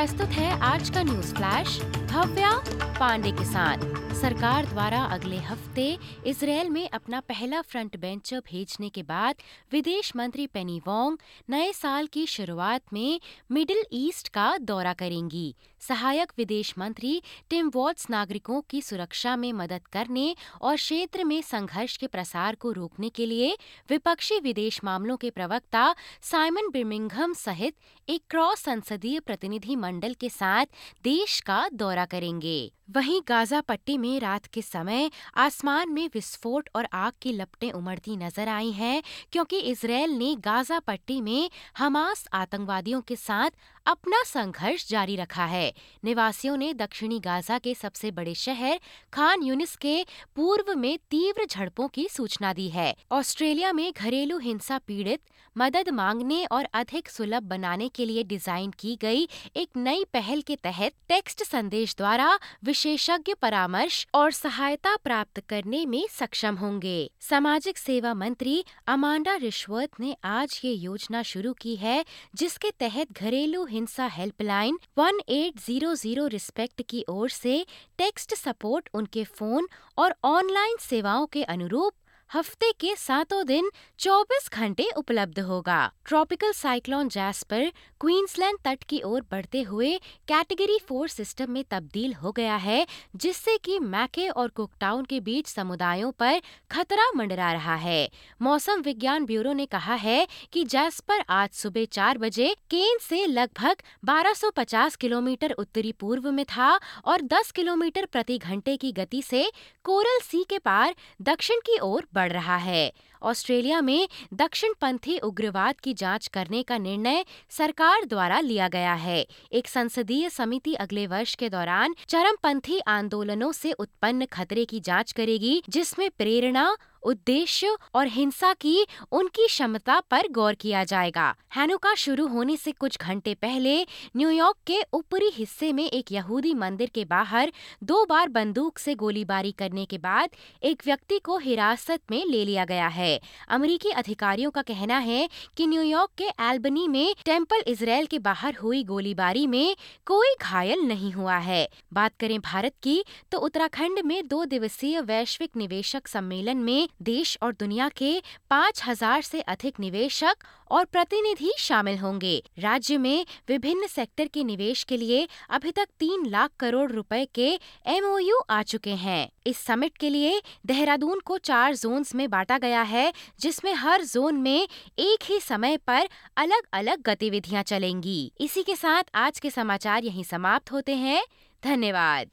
प्रस्तुत है आज का न्यूज़ फ्लैश, भव्या पांडे के साथ सरकार द्वारा अगले हफ़्ते इसराइल में अपना पहला फ्रंट बेंचर भेजने के बाद विदेश मंत्री पेनी वोंग नए साल की शुरुआत में मिडिल ईस्ट का दौरा करेंगी। सहायक विदेश मंत्री टिम वॉट्स नागरिकों की सुरक्षा में मदद करने और क्षेत्र में संघर्ष के प्रसार को रोकने के लिए विपक्षी विदेश मामलों के प्रवक्ता साइमन बिर्मिंघम सहित एक क्रॉस संसदीय प्रतिनिधि मंडल के साथ देश का दौरा करेंगे। वहीं गाजा पट्टी में रात के समय आसमान में विस्फोट और आग की लपटें उमड़ती नज़र आई हैं, क्योंकि इसराइल ने गाजा पट्टी में हमास आतंकवादियों के साथ अपना संघर्ष जारी रखा है। निवासियों ने दक्षिणी गाजा के सबसे बड़े शहर खान यूनिस के पूर्व में तीव्र झड़पों की सूचना दी है। ऑस्ट्रेलिया में घरेलू हिंसा पीड़ित मदद मांगने और अधिक सुलभ बनाने के लिए डिज़ाइन की गई एक नई पहल के तहत टेक्स्ट संदेश द्वारा विशेषज्ञ परामर्श और सहायता प्राप्त करने में सक्षम होंगे। सामाजिक सेवा मंत्री अमांडा रिश्वत ने आज ये योजना शुरू की है, जिसके तहत घरेलू हिंसा हेल्पलाइन 1800 रिस्पेक्ट की ओर से टेक्स्ट सपोर्ट उनके फ़ोन और ऑनलाइन सेवाओं के अनुरूप हफ़्ते के सातों दिन 24 घंटे उपलब्ध होगा। ट्रॉपिकल साइक्लोन जैस्पर क्वींसलैंड तट की ओर बढ़ते हुए कैटेगरी फोर सिस्टम में तब्दील हो गया है, जिससे कि मैके और कुकटाउन के बीच समुदायों पर खतरा मंडरा रहा है। मौसम विज्ञान ब्यूरो ने कहा है कि जैस्पर आज सुबह चार बजे केन से लगभग 1250 किलोमीटर उत्तरी पूर्व में था और 10 किलोमीटर प्रति घंटे की गति से कोरल सी के पार दक्षिण की ओर बढ़ रहा है। ऑस्ट्रेलिया में दक्षिण पंथी उग्रवाद की जाँच करने का निर्णय सरकार द्वारा लिया गया है। एक संसदीय समिति अगले वर्ष के दौरान चरमपंथी आंदोलनों से उत्पन्न खतरे की जाँच करेगी, जिसमें प्रेरणा उद्देश्य और हिंसा की, उनकी क्षमता पर गौर किया जाएगा। हैनुका शुरू होने से कुछ घंटे पहले न्यूयॉर्क के ऊपरी हिस्से में एक यहूदी मंदिर के बाहर, दो बार बंदूक से गोलीबारी करने के बाद, एक व्यक्ति को हिरासत में ले लिया गया है। अमरीकी अधिकारियों का कहना है कि न्यूयॉर्क के एल्बनी में टेंपल इसराइल के बाहर हुई गोलीबारी में कोई घायल नहीं हुआ है। बात करें भारत की तो उत्तराखंड में दो दिवसीय वैश्विक निवेशक सम्मेलन में देश और दुनिया के पाँच हज़ार से अधिक निवेशक और प्रतिनिधि शामिल होंगे। राज्य में विभिन्न सेक्टर के निवेश के लिए अभी तक तीन लाख करोड़ रुपए के एमओयू आ चुके हैं। इस समिट के लिए देहरादून को चार जोन में बांटा गया है, जिसमें हर जोन में एक ही समय पर अलग अलग गतिविधियाँ चलेंगी। इसी के साथ आज के समाचार यहीं समाप्त होते हैं। धन्यवाद।